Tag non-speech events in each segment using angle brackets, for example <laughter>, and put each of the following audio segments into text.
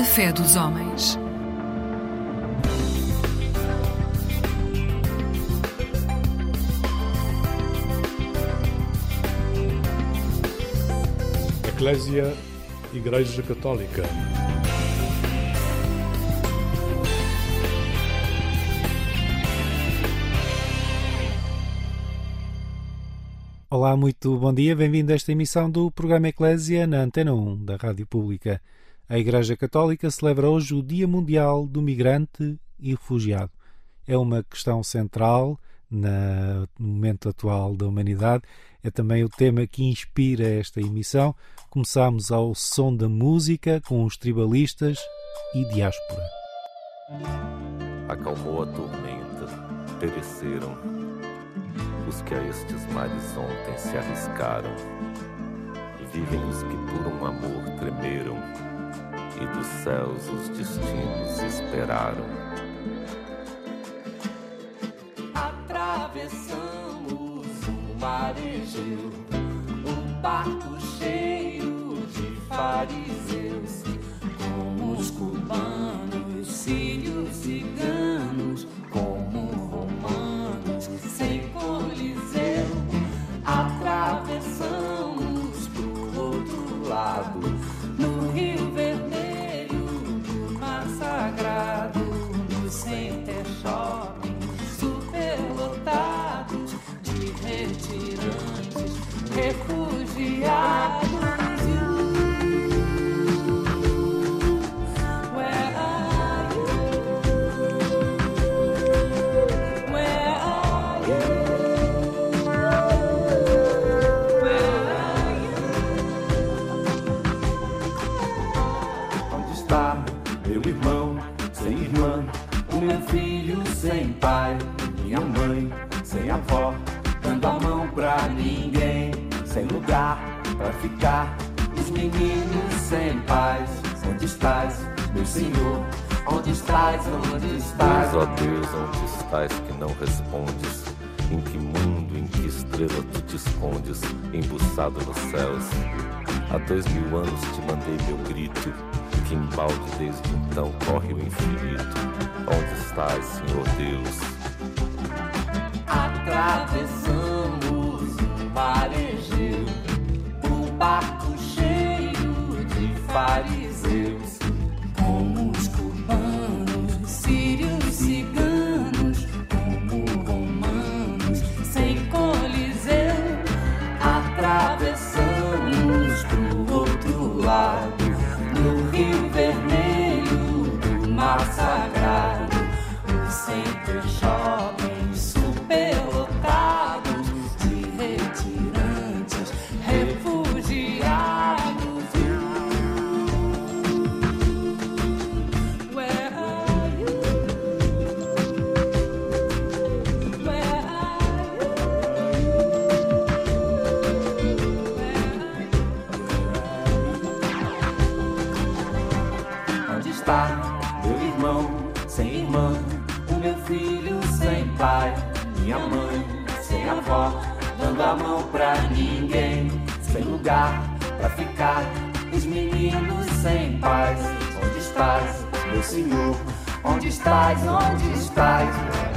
A fé dos homens. Eclésia Igreja Católica. Olá, muito bom dia, bem-vindo a esta emissão do programa Eclésia na Antena 1 da Rádio Pública. A Igreja Católica celebra hoje o Dia Mundial do Migrante e Refugiado. É uma questão central no momento atual da humanidade. É também o tema que inspira esta emissão. Começamos ao som da música com os tribalistas e diáspora. Acalmou a tormenta, pereceram os que a estes mares ontem se arriscaram. Vivem os que por um amor tremeram, e dos céus os destinos esperaram. Atravessamos o mar Egeu, um barco pai, minha mãe sem avó, dando a mão pra ninguém, sem lugar pra ficar. Os meninos sem paz, onde estás, meu Senhor? Onde estás, onde estás? Deus, ó Deus, onde estás que não respondes? Em que mundo, em que estrela tu te escondes, embuçado nos céus? Há dois mil anos te mandei meu grito, que embalde desde então corre o infinito. Onde estás, Senhor Deus? Atravessamos o mar Egeu, um barco cheio de fariseus, como os cubanos, sírios, ciganos, como romanos, sem coliseu. Atravessamos pro outro lado, no Rio Vermelho, Meu irmão sem irmã? O meu filho sem pai, minha mãe sem avó, dando a mão pra ninguém, sem lugar pra ficar. Os meninos sem paz, onde estás, meu Senhor? Onde estás, onde estás?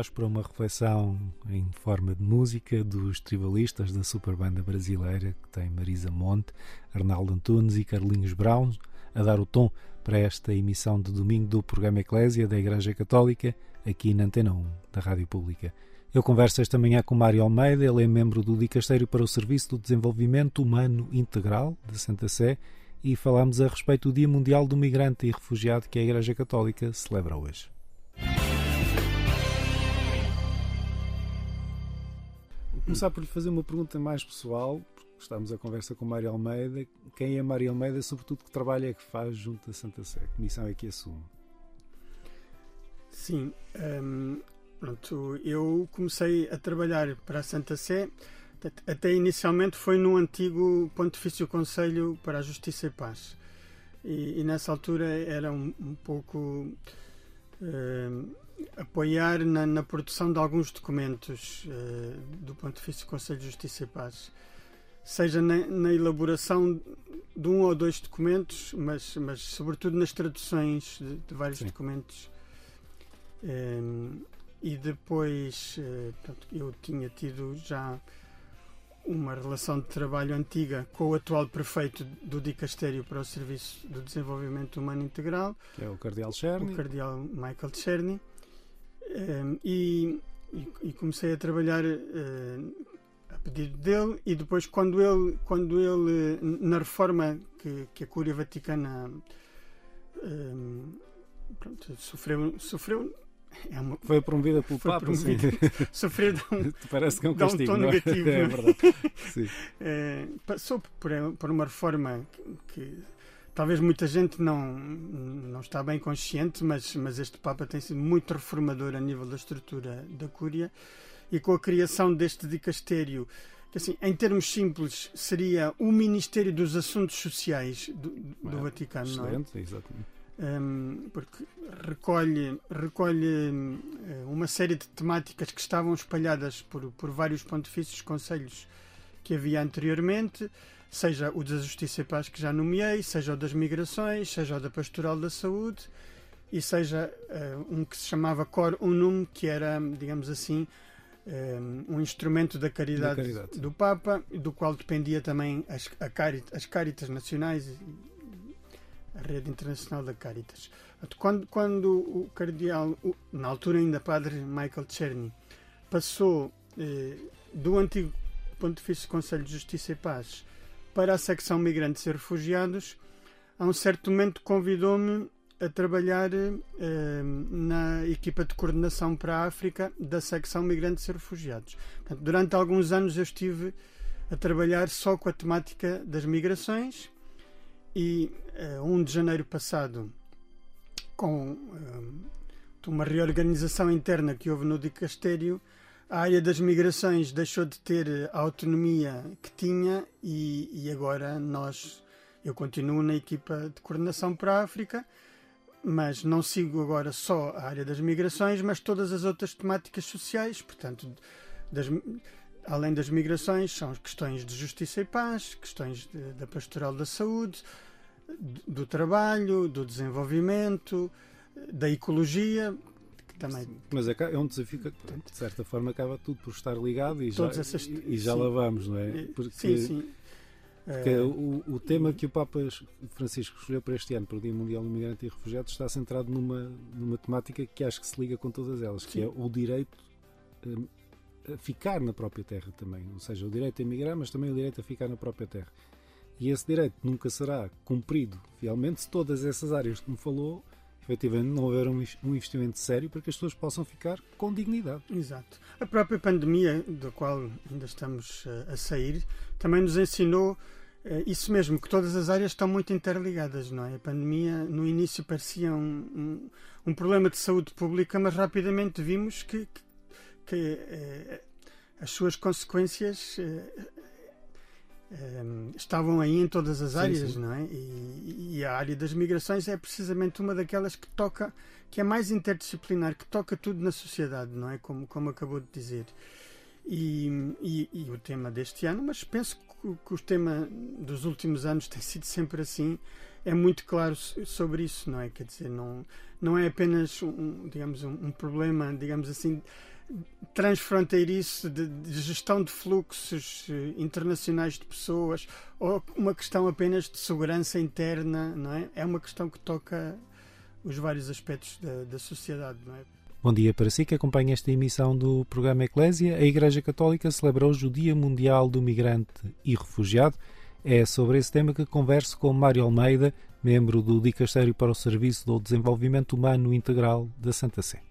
Diáspora, uma reflexão em forma de música dos tribalistas da super banda brasileira que tem Marisa Monte, Arnaldo Antunes e Carlinhos Brown a dar o tom para esta emissão de domingo do programa Eclésia da Igreja Católica aqui na Antena 1 da Rádio Pública. Eu converso esta manhã com Mário Almeida, ele é membro do Dicastério para o Serviço do Desenvolvimento Humano Integral de Santa Sé e falámos a respeito do Dia Mundial do Migrante e Refugiado que a Igreja Católica celebra hoje. Vou começar por lhe fazer uma pergunta mais pessoal, porque estamos a conversa com Mário Almeida. Quem é Mário Almeida, sobretudo que trabalho é que faz junto à Santa Sé? Que missão é que assume? Sim, hum, pronto, eu comecei a trabalhar para a Santa Sé, até inicialmente foi no antigo Pontifício Conselho para a Justiça e Paz. E, e nessa altura era um, um pouco hum, apoiar na, na produção de alguns documentos eh, do Pontifício Conselho de Justiça e Paz. Seja na, na elaboração de um ou dois documentos, mas, mas sobretudo nas traduções de, de vários Sim. documentos. Em, e depois eh, portanto, eu tinha tido já uma relação de trabalho antiga com o atual prefeito do Dicastério para o Serviço do Desenvolvimento Humano Integral, Que é o Cardeal o Cherny. cardeal Michael Czerny, E, e- comecei a trabalhar eh, a pedido dele e depois quando ele, quando ele na reforma que, que a Cúria Vaticana em, pronto, sofreu, sofreu é uma, Foi promovida pelo Foi Papa, sim. promovida. <laughs> sofreu de um- <laughs> Parece que é um Dá um castigo, tom é? negativo, <laughs> É é? verdade. Eh, passou por, por uma reforma que, que talvez muita gente não, não está bem consciente, mas, mas este Papa tem sido muito reformador a nível da estrutura da Cúria e com a criação deste dicastério, que assim, em termos simples seria o Ministério dos Assuntos Sociais do, do É, Vaticano, não é? Excelente, exatamente. um, porque recolhe, recolhe um, uma série de temáticas que estavam espalhadas por, por vários pontifícios conselhos que havia anteriormente, seja o da Justiça e Paz que já nomeei, seja o das migrações, seja o da Pastoral da Saúde e seja uh, um que se chamava Cor Unum, que era, digamos assim, um, um instrumento da caridade, Da caridade, do Papa, do qual dependia também as, a Cari- as Caritas Nacionais e a Rede Internacional da Caritas. Quando, quando o cardeal, na altura ainda padre Michael Czerny, passou eh, do antigo Pontifício Conselho de Justiça e Paz para a secção Migrantes e Refugiados, a um certo momento convidou-me a trabalhar eh, na equipa de coordenação para a África da secção Migrantes e Refugiados. Portanto, durante alguns anos eu estive a trabalhar só com a temática das migrações e eh, 1 de janeiro passado, com eh, uma reorganização interna que houve no Dicastério, a área das migrações deixou de ter a autonomia que tinha e, e agora nós, eu continuo na equipa de coordenação para a África, mas não sigo agora só a área das migrações, mas todas as outras temáticas sociais, portanto, das, além das migrações, são questões de justiça e paz, questões de- da pastoral da saúde, do- trabalho, do desenvolvimento, da ecologia, também Mas é, é um desafio que, de certa forma, acaba tudo por estar ligado e já, Todas essas- e, já sim. lá vamos, não é? Eh, Porque, sim, sim. porque Eh, o, o tema que o Papa Francisco escolheu para este ano, para o Dia Mundial do Migrante e Refugiado, está centrado numa, numa temática que acho que se liga com todas elas, que Sim. é o direito hum, a ficar na própria terra também. Ou seja, o direito a emigrar, mas também o direito a ficar na própria terra. E esse direito nunca será cumprido fielmente se todas essas áreas que me falou, efetivamente, não houver um investimento sério para que as pessoas possam ficar com dignidade. Exato. A própria pandemia, da qual ainda estamos eh, a sair, também nos ensinou eh, isso mesmo, que todas as áreas estão muito interligadas, não é? A pandemia, no início, parecia um, um, problema de saúde pública, mas rapidamente vimos que, que, que, eh, as suas consequências eh, estavam aí em todas as Sim, áreas, sim. não é? E, e a área das migrações é precisamente uma daquelas que toca que é mais interdisciplinar, que toca tudo na sociedade, não é? Como, como acabou de dizer. E, e- e o tema deste ano, mas penso que, que o tema dos últimos anos <laughs> tem sido sempre assim, é muito claro so- sobre isso, não é? Quer dizer, não, não é apenas um, digamos, um, um problema, digamos assim, transfronteiriço de, de gestão de fluxos eh, internacionais de pessoas ou uma questão apenas de segurança interna, não é? É uma questão que toca os vários aspectos da, da sociedade, não é? Bom dia para si que acompanha esta emissão do programa Eclésia. A Igreja Católica celebra hoje o Dia Mundial do Migrante e Refugiado. É sobre esse tema que converso com Mário Almeida, membro do Dicastério para o Serviço do Desenvolvimento Humano Integral da Santa Sé.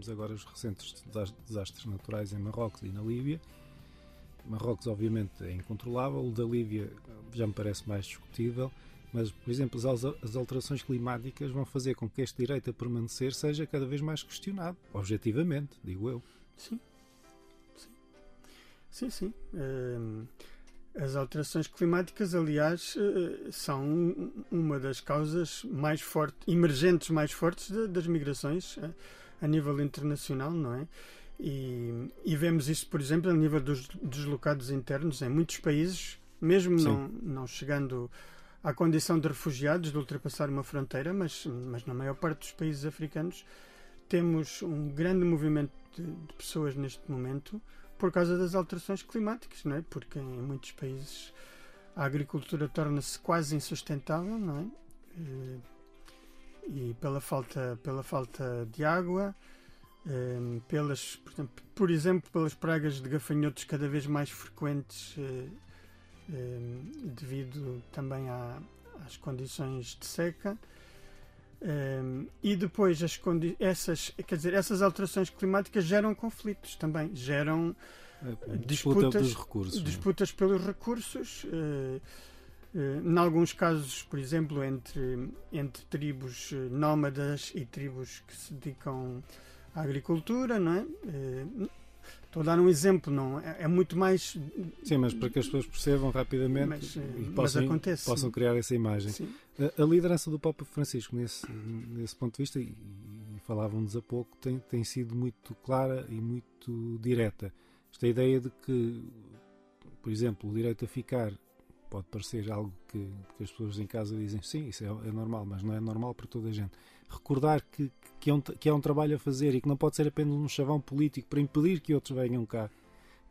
Nós vemos agora os recentes desas- desastres naturais em Marrocos e na Líbia. Marrocos, obviamente, é incontrolável, o da Líbia já me parece mais discutível, mas, por exemplo, as, al- as alterações climáticas vão fazer com que este direito a permanecer seja cada vez mais questionado, objetivamente, digo eu. Sim. Sim, sim. sim. Hum, as alterações climáticas, aliás, eh, são uma das causas mais fortes, emergentes mais fortes da- das migrações eh, a nível internacional, não é? E, e vemos isso, por exemplo, a nível dos deslocados internos em muitos países, mesmo Sim. não, não chegando à condição de refugiados, de ultrapassar uma fronteira, mas, mas na maior parte dos países africanos temos um grande movimento de, de pessoas neste momento por causa das alterações climáticas, não é? Porque em muitos países a agricultura torna-se quase insustentável, não é? E pela falta, pela falta de água, eh, pelas, por exemplo, por exemplo, pelas pragas de gafanhotos cada vez mais frequentes, eh, eh, devido também à- às condições de seca. Um, e depois as essas, quer dizer, essas alterações climáticas geram conflitos também, geram A disputa Disputas- recursos. é? disputas pelos recursos, eh, em alguns casos, por exemplo, entre, entre tribos eh, nómadas e tribos que se dedicam à agricultura, não é? Eh, Estou a dar um exemplo, não é, é muito mais. Sim, mas para que as pessoas percebam rapidamente Mas, eh, e possam, acontece, possam criar essa imagem. A, a liderança do Papa Francisco nesse, nesse ponto de vista, e, e falávamos há pouco, tem, tem sido muito clara e muito direta. Esta ideia de que, por exemplo, o direito a ficar pode parecer algo que, que as pessoas em casa dizem sim, isso é, é normal, mas não é normal para toda a gente. Recordar que, que, é um, que é um trabalho a fazer e que não pode ser apenas um chavão político para impedir que outros venham cá.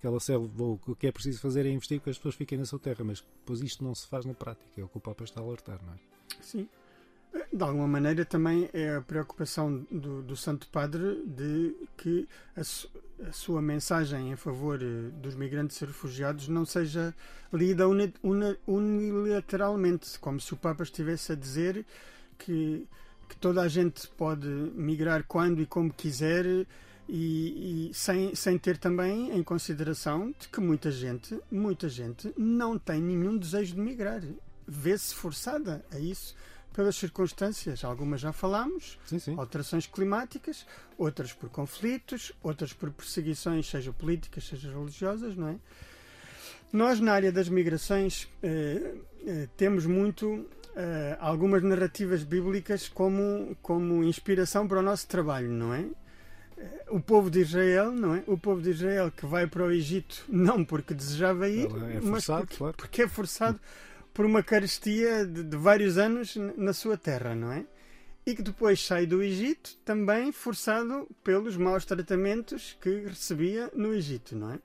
Que ela ou o que é preciso fazer é investir que as pessoas fiquem na sua terra, mas depois isto não se faz na prática, é o que o Papa está a alertar, não é? Sim. De alguma maneira também é a preocupação do, do Santo Padre de que a, a sua mensagem em favor eh, dos migrantes e refugiados não seja lida uni- una- unilateralmente, como se o Papa estivesse a dizer que, que toda a gente pode migrar quando e como quiser e, e sem, sem ter também em consideração de que muita gente, muita gente não tem nenhum desejo de migrar. Vê-se forçada a isso pelas circunstâncias. Algumas já falámos, Sim, sim. alterações climáticas, outras por conflitos, outras por perseguições, seja políticas, seja religiosas, não é? Nós, na área das migrações, eh, eh, temos muito eh, algumas narrativas bíblicas como, como inspiração para o nosso trabalho, não é? Eh, O povo de Israel, não é? O povo de Israel que vai para o Egito não porque desejava ir, é mas forçado, porque, claro. porque é forçado por uma carestia de, de vários anos na sua terra, não é? E que depois sai do Egito também forçado pelos maus tratamentos que recebia no Egito, não é?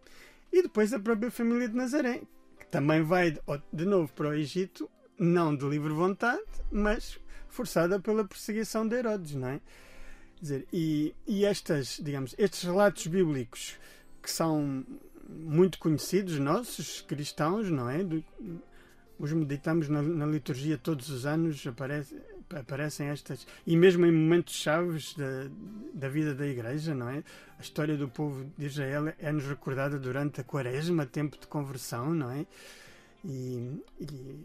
E depois a própria família de Nazaré, que também vai de novo para o Egito, não de livre vontade, mas forçada pela perseguição de Herodes, não é? Quer dizer, e, e estas, digamos, estes relatos bíblicos que são muito conhecidos nossos cristãos, não é? Do- os meditamos na, na liturgia todos os anos, aparece, aparecem estas, e mesmo em momentos chaves da, da vida da Igreja, não é? A história do povo de Israel é-nos recordada durante a Quaresma, tempo de conversão, não é? E, e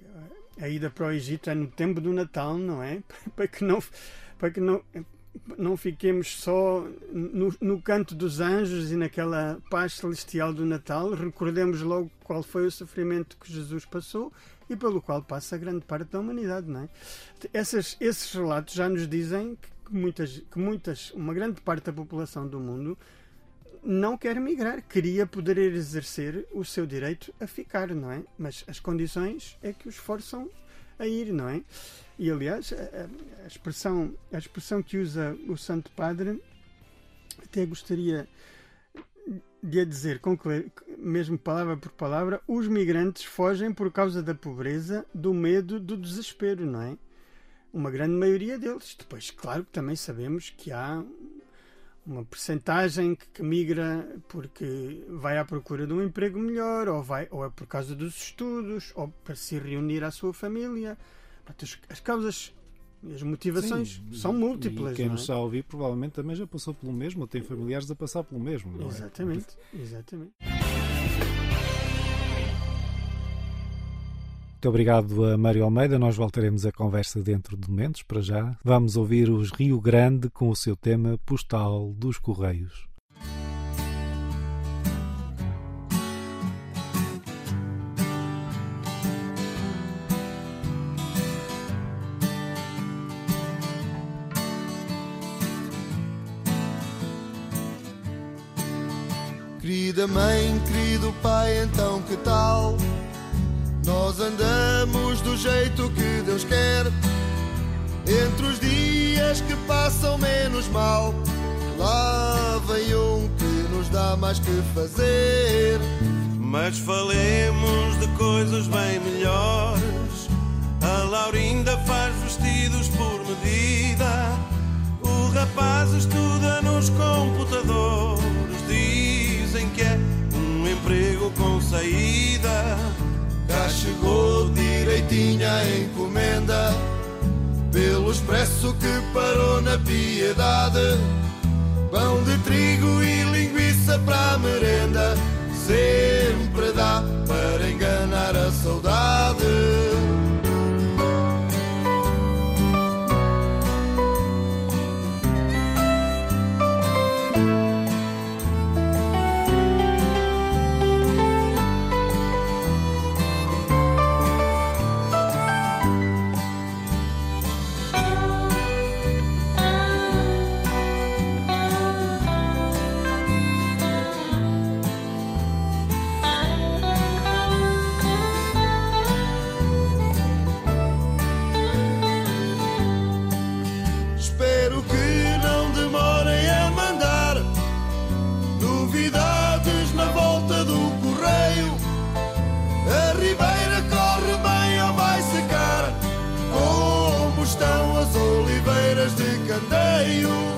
a ida para o Egito é no tempo do Natal, não é? <laughs> Para que não, para que não, não fiquemos só no, no canto dos anjos e naquela paz celestial do Natal, recordemos logo qual foi o sofrimento que Jesus passou e pelo qual passa grande parte da humanidade, não é? Essas, esses relatos já nos dizem que muitas, que muitas, uma grande parte da população do mundo não quer migrar, queria poder exercer o seu direito a ficar, não é? Mas as condições é que os forçam a ir, não é? E aliás, a, a- expressão, a expressão que usa o Santo Padre, até gostaria de a dizer, com mesmo palavra por palavra, os migrantes fogem por causa da pobreza, do medo, do desespero, não é? Uma grande maioria deles. Depois, claro que também sabemos que há uma percentagem que, que migra porque vai à procura de um emprego melhor, ou, vai, ou é por causa dos estudos, ou para se reunir à sua família. As, as causas e as motivações Sim, são múltiplas. E quem nos é? está a ouvir provavelmente também já passou pelo mesmo, ou tem familiares a passar pelo mesmo. não é? Exatamente, Muito obrigado a Mário Almeida. Nós voltaremos a conversa dentro de momentos. Para já, vamos ouvir os Rio Grande com o seu tema postal dos Correios. Querida mãe, querido pai? Nós andamos do jeito que Deus quer. Entre os dias que passam menos mal, lá vem um que nos dá mais que fazer. Mas falemos de coisas bem melhores. A Laurinda faz vestidos por medida. O rapaz estuda nos computadores. Dizem que é um emprego com saída. Chegou direitinha a encomenda Pelo expresso que parou na piedade. Pão de trigo e linguiça para a merenda Sempre dá para enganar a saudade you.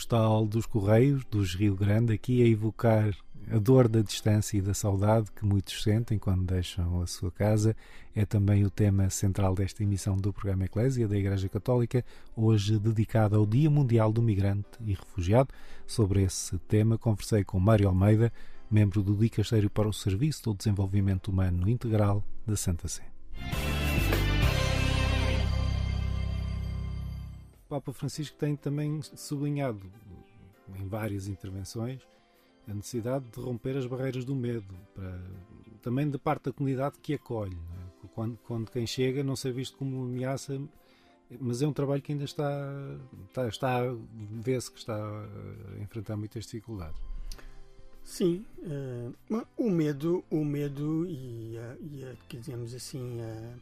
Postal dos Correios, dos Rio Grande, aqui a evocar a dor da distância e da saudade que muitos sentem quando deixam a sua casa. É também o tema central desta emissão do programa Eclésia da Igreja Católica, hoje dedicada ao Dia Mundial do Migrante e Refugiado. Sobre esse tema conversei com Mário Almeida, membro do Dicastério para o Serviço do Desenvolvimento Humano Integral da Santa Sé. Papa Francisco tem também sublinhado em várias intervenções a necessidade de romper as barreiras do medo, para, também de parte da comunidade que acolhe. é? Quando, quando quem chega não ser visto como ameaça, mas é um trabalho que ainda está, está, está vê-se que está a enfrentar muitas dificuldades. Sim, ma- o medo, o medo e, a, e dizemos assim, a-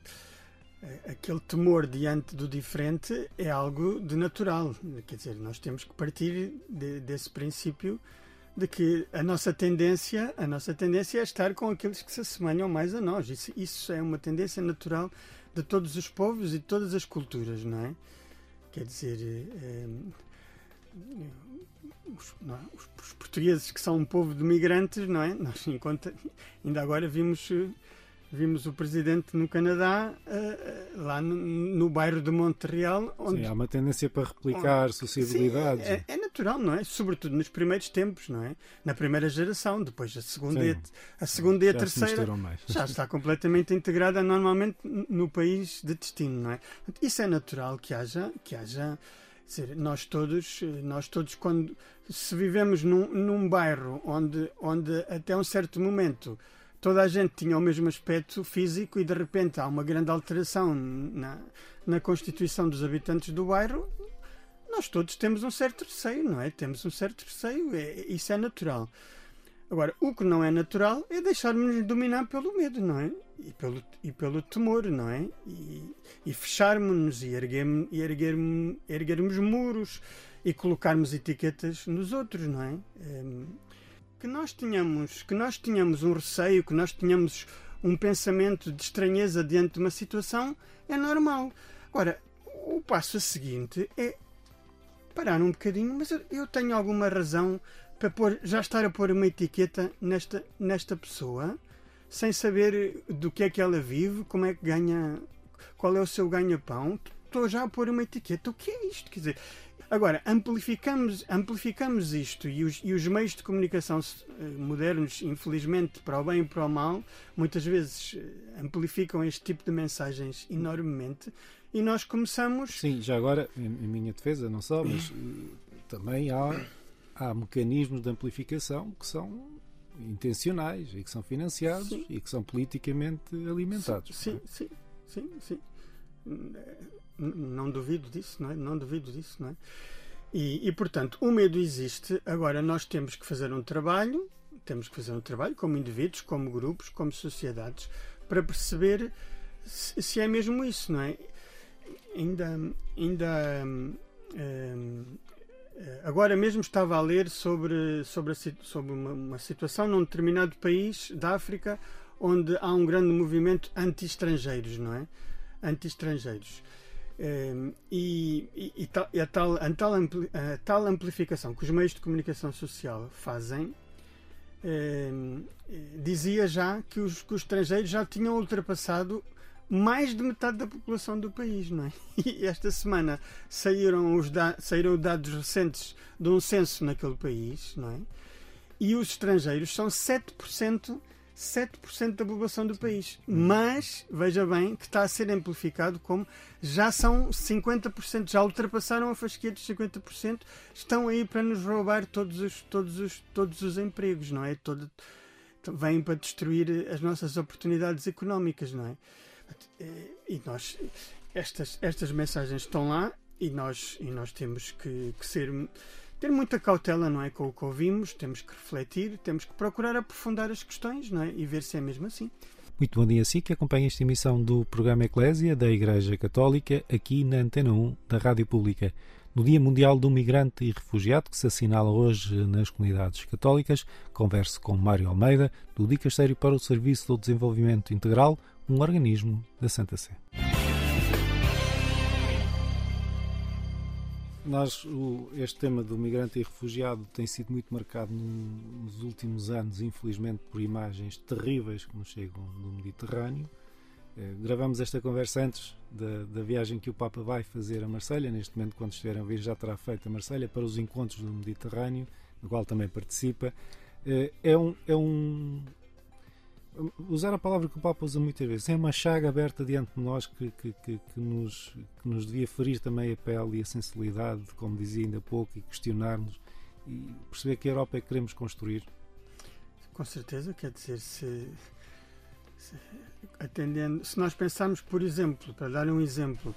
aquele temor diante do diferente é algo de natural. Quer dizer, nós temos que partir de- desse princípio de que a nossa tendência, a nossa tendência é estar com aqueles que se assemelham mais a nós. Isso, isso é uma tendência natural de todos os povos e de todas as culturas, não é? Quer dizer, eh, os, não é? Os- os portugueses que são um povo de migrantes, não é? Nós enquanto, ainda agora vimos eh, vimos o presidente no Canadá eh, lá no, no bairro de Montreal, onde Sim, há uma tendência para replicar sociabilidades. Sim, é, é natural, não é? Sobretudo nos primeiros tempos, não é? Na primeira geração, depois a segunda, e, Sim. a, a segunda e a terceira já está completamente integrada normalmente no país de destino, não é? Isso é natural que haja, que haja, dizer, nós todos, nós todos quando se vivemos num, num bairro onde, onde até um certo momento toda a gente tinha o mesmo aspecto físico e de repente há uma grande alteração na, na constituição dos habitantes do bairro, nós todos temos um certo receio, não é? Temos um certo receio, é- isso é natural. Agora, o que não é natural é deixarmos-nos dominar pelo medo, não é? E pelo, e pelo temor, não é? E, e fecharmos-nos e, erguermos, e erguermos, erguermos muros e colocarmos etiquetas nos outros, não é? Em, que nós tenhamos, que nós tenhamos um receio, que nós tenhamos um pensamento de estranheza diante de uma situação é normal. Agora, o passo seguinte é parar um bocadinho, mas eu tenho alguma razão para pôr, já estar a pôr uma etiqueta nesta, nesta pessoa sem saber do que é que ela vive, como é que ganha, qual é o seu ganha-pão. Estou já a pôr uma etiqueta. O que é isto? Quer dizer, agora, amplificamos, amplificamos isto e os, e os meios de comunicação eh, modernos, infelizmente, para o bem e para o mal, muitas vezes eh, amplificam este tipo de mensagens enormemente e nós começamos. Sim, já agora, em, em minha defesa, não só, mas eh, também há, há mecanismos de amplificação que são intencionais e que são financiados Sim. e que são politicamente alimentados. Sim, sim, sim, sim. Não duvido disso, não é? Não duvido disso, não é? E, e, portanto, o medo existe. Agora, nós temos que fazer um trabalho, temos que fazer um trabalho como indivíduos, como grupos, como sociedades, para perceber se, se é mesmo isso, não é? Ainda, ainda hum, eh, agora mesmo estava a ler sobre, sobre, a sobre uma, uma situação num determinado país da África onde há um grande movimento anti-estrangeiros, não é? Anti-estrangeiros. Em, e, e- e a, tal, a, tal ampli- a tal amplificação que os meios de comunicação social fazem em, eh, dizia já que os, que os estrangeiros já tinham ultrapassado mais de metade da população do país, não é? <laughs> E esta semana saíram os da, saíram dados recentes de um censo naquele país, não é? E os estrangeiros são 7%, 7% da população do país. Mas, veja bem, que está a ser amplificado como já são 50%, já ultrapassaram a fasquia dos 50%, estão aí para nos roubar todos os, todos os, todos os empregos, não é? Todo, vêm para destruir as nossas oportunidades económicas, não é? E nós, estas, estas mensagens estão lá e nós, e nós temos que, que ser, ter muita cautela, não é? Com o que ouvimos, temos que refletir, temos que procurar aprofundar as questões, não é? E ver se é mesmo assim. Muito bom dia a si que acompanha esta emissão do programa Eclésia da Igreja Católica aqui na Antena 1 da Rádio Pública. No Dia Mundial do Migrante e Refugiado, que se assinala hoje nas comunidades católicas, converso com Mário Almeida, do Dicastério para o Serviço do Desenvolvimento Integral, um organismo da Santa Sé. Nós, o- este tema do migrante e refugiado tem sido muito marcado nos últimos anos, infelizmente, por imagens terríveis que nos chegam do Mediterrâneo. Eh, gravamos esta conversa antes da, da viagem que o Papa vai fazer a Marselha. Neste momento, quando estiver a vir, já terá feito a Marselha para os encontros do Mediterrâneo, no qual também participa. Eh, é um. É um usar a palavra que o Papa usa muitas vezes, é uma chaga aberta diante de nós que, que, que, que nos, que nos devia ferir também a pele e a sensibilidade, como dizia ainda há pouco, e questionar-nos e perceber que a Europa é que queremos construir. Com certeza, quer dizer, se, se atendendo, se nós pensarmos, por exemplo, para dar um exemplo,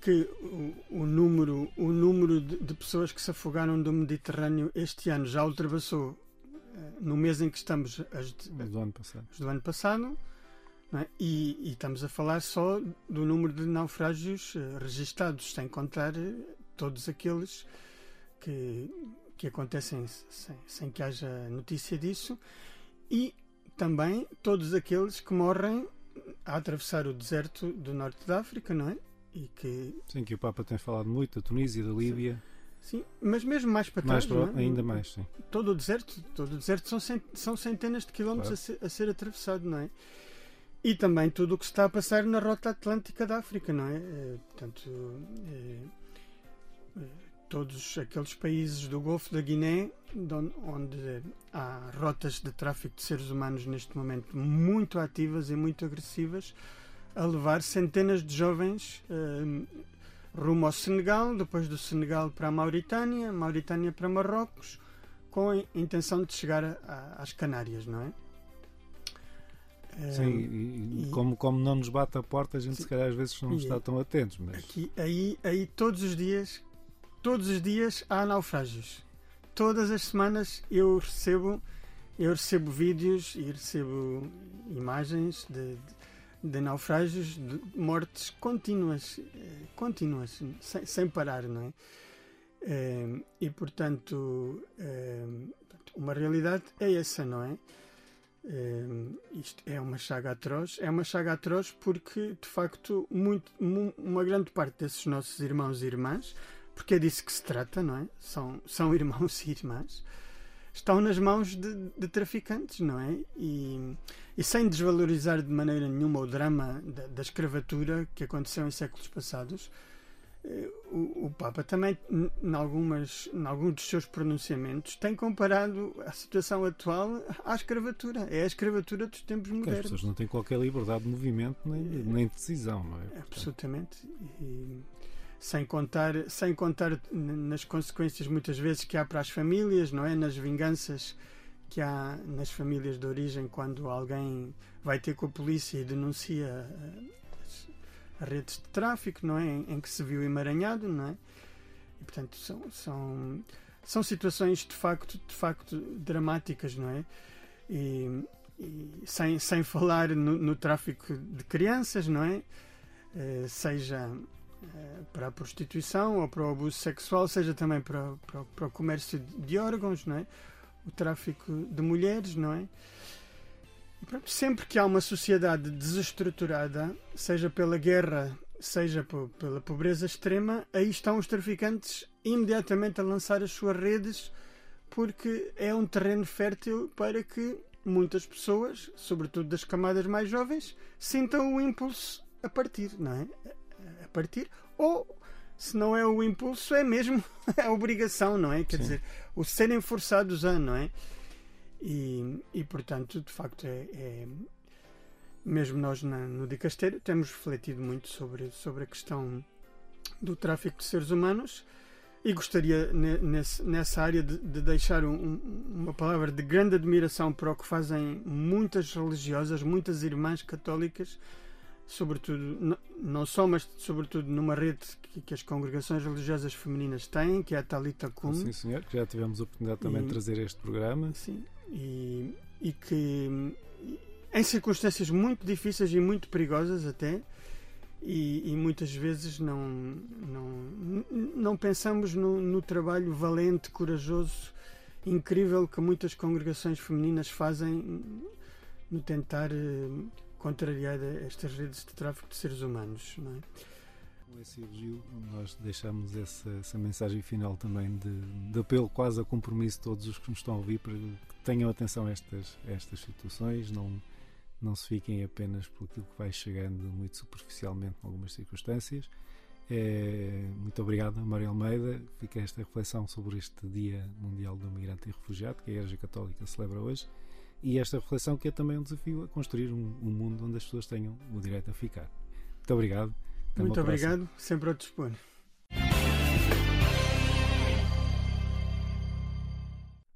que o, o número, o número de, de pessoas que se afogaram do Mediterrâneo este ano já ultrapassou, no mês em que estamos, as de- Do ano passado. as do ano passado, é? e, e estamos a falar só do número de naufrágios eh, registados, sem contar eh, todos aqueles que, que acontecem sem, sem que haja notícia disso, e também todos aqueles que morrem a atravessar o deserto do norte da África, não é? E que, Sim, que o Papa tem falado muito, da Tunísia, da Líbia, sim, mas mesmo mais para mais trás, não é? ainda mais, sim. todo o deserto, todo o deserto são, cent- são centenas de quilómetros a, ser, a ser atravessado, não é? E também tudo o que se está a passar na rota atlântica da África, não é? Eh, portanto, eh, todos aqueles países do Golfo da Guiné, de on- onde há rotas de tráfico de seres humanos neste momento muito ativas e muito agressivas, a levar centenas de jovens rumo ao Senegal, depois do Senegal para a Mauritânia, Mauritânia para Marrocos, com a intenção de chegar a- a- às Canárias, não é? Sim, e, e e- como, como não nos bate a porta, a gente se calhar às vezes não está tão atentos, mas Aqui, aí, aí todos os dias, todos os dias há naufrágios. Todas as semanas eu recebo, eu recebo vídeos e recebo imagens de, de, de naufrágios, de mortes contínuas, eh, contínuas, sem, sem parar, não é? Eh, E portanto, eh, uma realidade é essa, não é? Isto é uma chaga atroz. É uma chaga atroz porque, de facto, muito, mu- uma grande parte desses nossos irmãos e irmãs, porque é disso que se trata, não é? São, são <laughs> irmãos e irmãs, estão nas mãos de, de traficantes, não é? E, e sem desvalorizar de maneira nenhuma o drama da, da escravatura que aconteceu em séculos passados, eh, o, o Papa também, em algumas, em alguns dos seus pronunciamentos, tem comparado a situação atual à escravatura. É a escravatura dos tempos que as modernos. pessoas não têm qualquer liberdade de movimento nem, nem de decisão, não é? Absolutamente. E sem contar, sem contar nas consequências muitas vezes que há para as famílias, não é? Nas vinganças que há nas famílias de origem quando alguém vai ter com a polícia e denuncia eh, as, redes de tráfico, não é? Em, que se viu emaranhado, não é? E portanto são, são, são situações de facto, de facto dramáticas, não é? E, e sem, sem falar no, no tráfico de crianças, não é? Eh, seja para a prostituição ou para o abuso sexual, seja também para, para, para o comércio de órgãos, não é? O tráfico de mulheres, não é? Sempre que há uma sociedade desestruturada, seja pela guerra, seja pela pobreza extrema, aí estão os traficantes imediatamente a lançar as suas redes, porque é um terreno fértil para que muitas pessoas, sobretudo das camadas mais jovens, sintam o impulso a partir, não é? A partir, ou se não é o impulso, é mesmo <laughs> a obrigação, não é? Quer Sim. dizer, o serem forçados a, não é? E, e portanto, de facto, é, é- mesmo nós na- no Dicastério temos refletido muito sobre, sobre a questão do tráfico de seres humanos e gostaria ne- nesse- nessa área de, de deixar um- uma palavra de grande admiração para o que fazem muitas religiosas, muitas irmãs católicas, sobretudo, não só, mas sobretudo numa rede que, que as congregações religiosas femininas têm, que é a Talita Cum. Sim, senhor, que já tivemos a oportunidade também de E- trazer este programa. Sim, e, e que em circunstâncias muito difíceis e muito perigosas até, e, e muitas vezes não, não, não pensamos no, no trabalho valente, corajoso, incrível que muitas congregações femininas fazem no tentar eh, contrariar estas redes de tráfico de seres humanos. Não é? Com esse elogio, nós deixamos essa, essa mensagem final também de, de apelo quase a compromisso de todos os que nos estão a ouvir para que tenham atenção a estas, a estas situações, não, não se fiquem apenas por aquilo que vai chegando muito superficialmente em algumas circunstâncias. É, muito obrigado, Maria Almeida. Fica esta reflexão sobre este Dia Mundial do Migrante e Refugiado que a Igreja Católica celebra hoje e esta reflexão que é também um desafio a construir um, um mundo onde as pessoas tenham o direito a ficar. Muito obrigado. Até Muito próxima. obrigado, sempre ao dispor.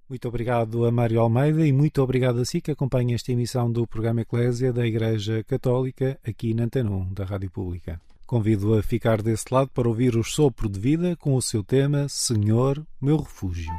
Muito obrigado a Mário Almeida e muito obrigado a si que acompanha esta emissão do programa Eclésia da Igreja Católica aqui na Antena 1 da Rádio Pública. Convido a ficar desse lado para ouvir o Sopro de Vida com o seu tema. Senhor, meu refúgio.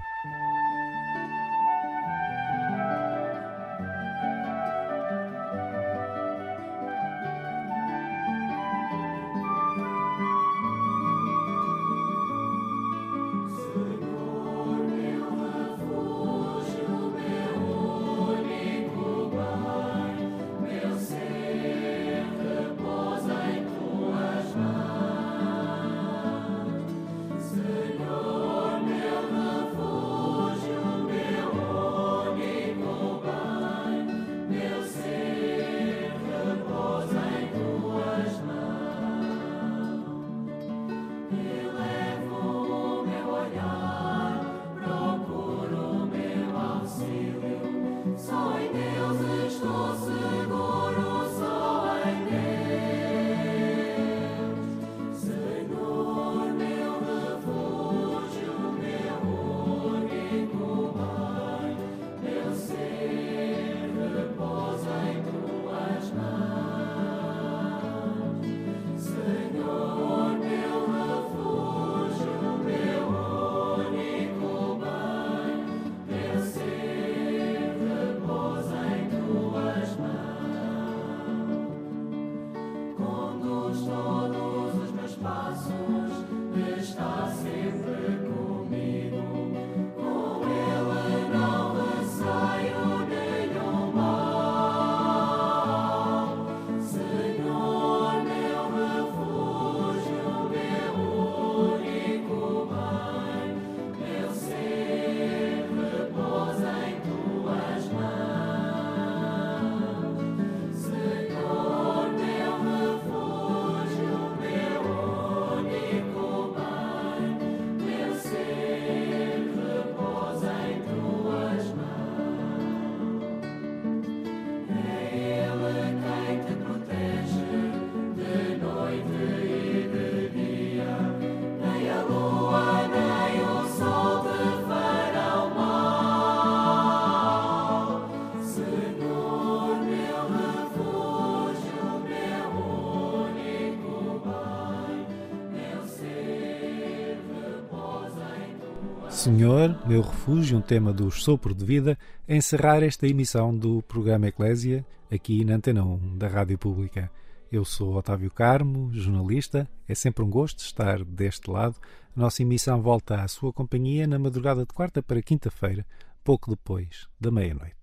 Senhor, meu refúgio, um tema do Sopro de Vida, a encerrar esta emissão do programa Eclésia, aqui na Antena 1 da Rádio Pública. Eu sou Otávio Carmo, jornalista. É sempre um gosto estar deste lado. A nossa emissão volta à sua companhia na madrugada de quarta para quinta-feira, pouco depois da meia-noite.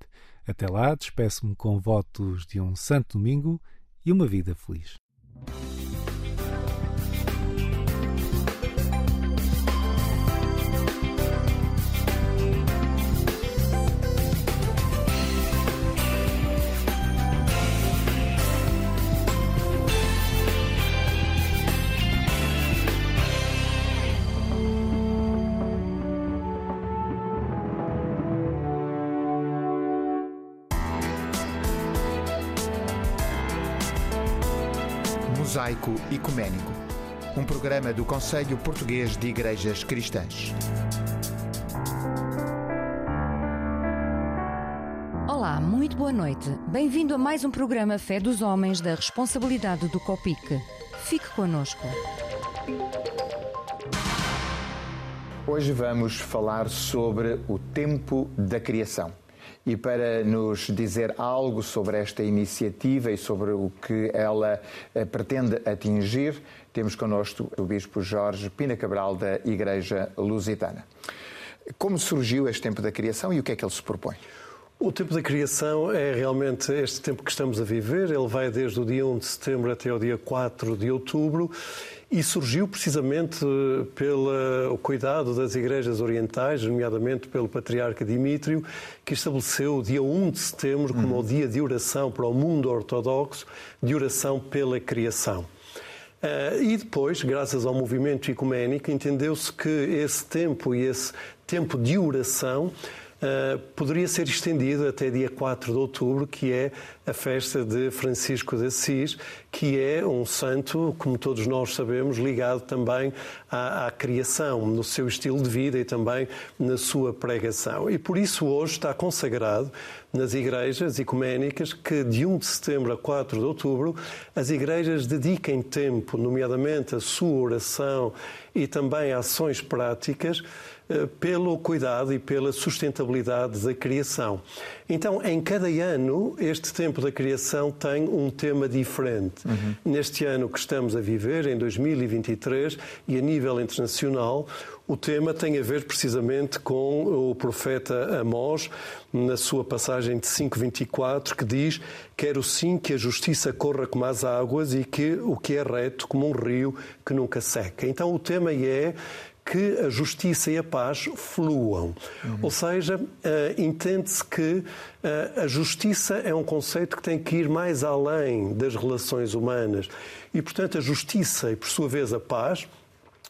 Até lá, despeço-me com votos de um santo domingo e uma vida feliz. Mosaico Ecuménico, um programa do Conselho Português de Igrejas Cristãs. Olá, muito boa noite. Bem-vindo a mais um programa Fé dos Homens da responsabilidade do COPIC. Fique conosco. Hoje vamos falar sobre o tempo da criação. E para nos dizer algo sobre esta iniciativa e sobre o que ela eh, pretende atingir, temos connosco o Bispo Jorge Pina Cabral da Igreja Lusitana. Como surgiu este tempo da criação e o que é que ele se propõe? O tempo da criação é realmente este tempo que estamos a viver. Ele vai desde o dia 1 de setembro até o dia 4 de outubro e surgiu precisamente pelo cuidado das igrejas orientais, nomeadamente pelo patriarca Dimítrio, que estabeleceu o dia 1 de setembro como o dia de oração para o mundo ortodoxo, de oração pela criação. Uh, e depois, graças ao movimento ecuménico, entendeu-se que esse tempo e esse tempo de oração poderia ser estendido até dia 4 de outubro, que é a festa de Francisco de Assis, que é um santo, como todos nós sabemos, ligado também à, à, criação, no seu estilo de vida e também na sua pregação. E por isso hoje está consagrado nas igrejas ecuménicas que de 1 de setembro a 4 de outubro as igrejas dediquem tempo, nomeadamente a sua oração e também a ações práticas, pelo cuidado e pela sustentabilidade da criação. Então, em cada ano, este tempo da criação tem um tema diferente. Uhum. Neste ano que estamos a viver, em 2023, e a nível internacional, o tema tem a ver precisamente com o profeta Amós, na sua passagem de 5.24, que diz: Quero sim que a justiça corra como as águas e que o que é reto como um rio que nunca seca. Então, o tema é que a justiça e a paz fluam. Uhum. Ou seja, uh, entende-se que uh, a justiça é um conceito que tem que ir mais além das relações humanas. E, portanto, a justiça e, por sua vez, a paz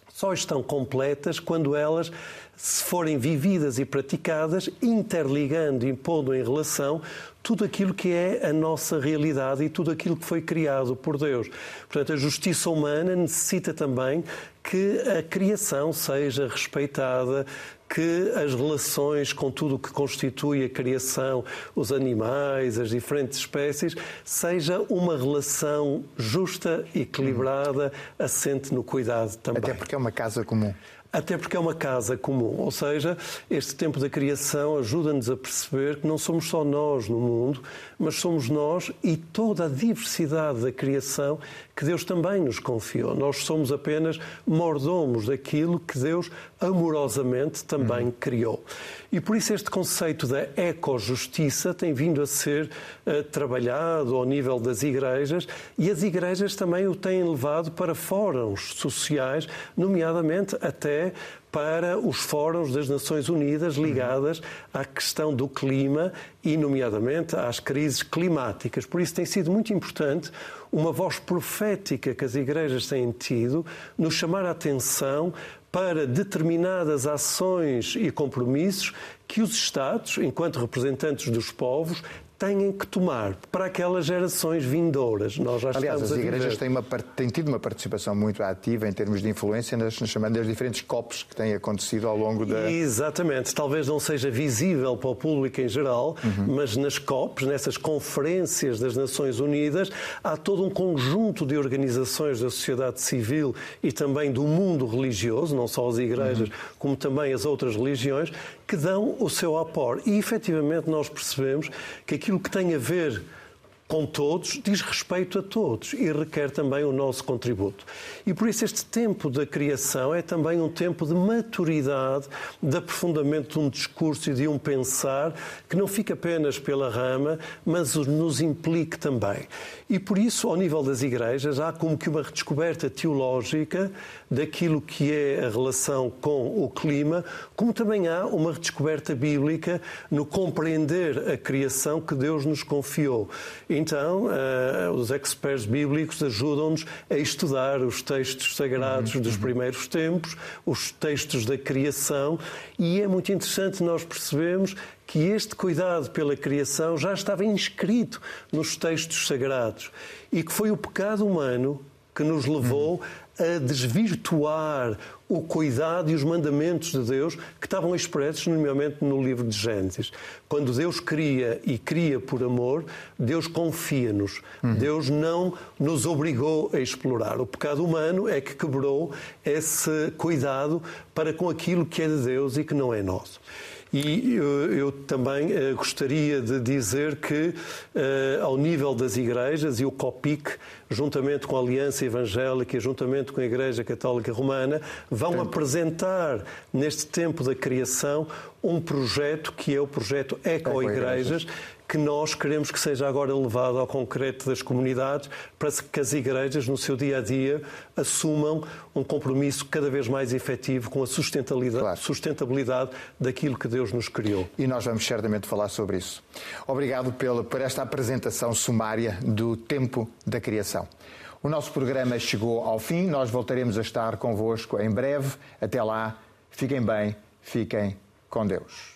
só estão completas quando elas se forem vividas e praticadas, interligando, impondo em relação tudo aquilo que é a nossa realidade e tudo aquilo que foi criado por Deus. Portanto, a justiça humana necessita também que a criação seja respeitada, que as relações com tudo o que constitui a criação, os animais, as diferentes espécies, seja uma relação justa, equilibrada, assente no cuidado também. Até porque é uma casa comum. Até porque é uma casa comum, ou seja, este tempo da criação ajuda-nos a perceber que não somos só nós no mundo, mas somos nós e toda a diversidade da criação que Deus também nos confiou. Nós somos apenas mordomos daquilo que Deus amorosamente também uhum. criou. E por isso este conceito da ecojustiça tem vindo a ser uh, trabalhado ao nível das igrejas e as igrejas também o têm levado para fóruns sociais, nomeadamente até para os fóruns das Nações Unidas ligadas à questão do clima e, nomeadamente, às crises climáticas. Por isso tem sido muito importante uma voz profética que as igrejas têm tido nos chamar a atenção para determinadas ações e compromissos que os Estados, enquanto representantes dos povos, têm que tomar para aquelas gerações vindouras. Nós já Aliás, as igrejas têm, uma, têm tido uma participação muito ativa em termos de influência nas, nas chamadas diferentes COPs que têm acontecido ao longo da. Exatamente, talvez não seja visível para o público em geral, Uhum. mas nas COPs, nessas conferências das Nações Unidas, há todo um conjunto de organizações da sociedade civil e também do mundo religioso, não só as igrejas, Uhum. como também as outras religiões, que dão o seu aporte. E efetivamente nós percebemos que aquilo que tem a ver com todos, diz respeito a todos e requer também o nosso contributo. E por isso este tempo da criação é também um tempo de maturidade, de aprofundamento de um discurso e de um pensar que não fica apenas pela rama, mas nos implique também. E por isso, ao nível das igrejas, há como que uma redescoberta teológica daquilo que é a relação com o clima, como também há uma redescoberta bíblica no compreender a criação que Deus nos confiou. Então, eh, os experts bíblicos ajudam-nos a estudar os textos sagrados dos primeiros tempos, os textos da criação, e é muito interessante nós percebemos que este cuidado pela criação já estava inscrito nos textos sagrados e que foi o pecado humano que nos levou a desvirtuar o cuidado e os mandamentos de Deus que estavam expressos, nomeadamente no livro de Gênesis. Quando Deus cria e cria por amor, Deus confia-nos. Deus não nos obrigou a explorar. O pecado humano é que quebrou esse cuidado para com aquilo que é de Deus e que não é nosso. E eu, eu também eh, gostaria de dizer que, eh, ao nível das igrejas, e o COPIC, juntamente com a Aliança Evangélica e juntamente com a Igreja Católica Romana, vão apresentar, neste tempo da criação, um projeto que é o projeto Eco-Igrejas, Eco-Igrejas. Que nós queremos que seja agora levado ao concreto das comunidades para que as igrejas, no seu dia a dia, assumam um compromisso cada vez mais efetivo com a sustentabilidade, Claro. sustentabilidade daquilo que Deus nos criou. E nós vamos certamente falar sobre isso. Obrigado pela, por esta apresentação sumária do tempo da criação. O nosso programa chegou ao fim, nós voltaremos a estar convosco em breve. Até lá, fiquem bem, fiquem com Deus.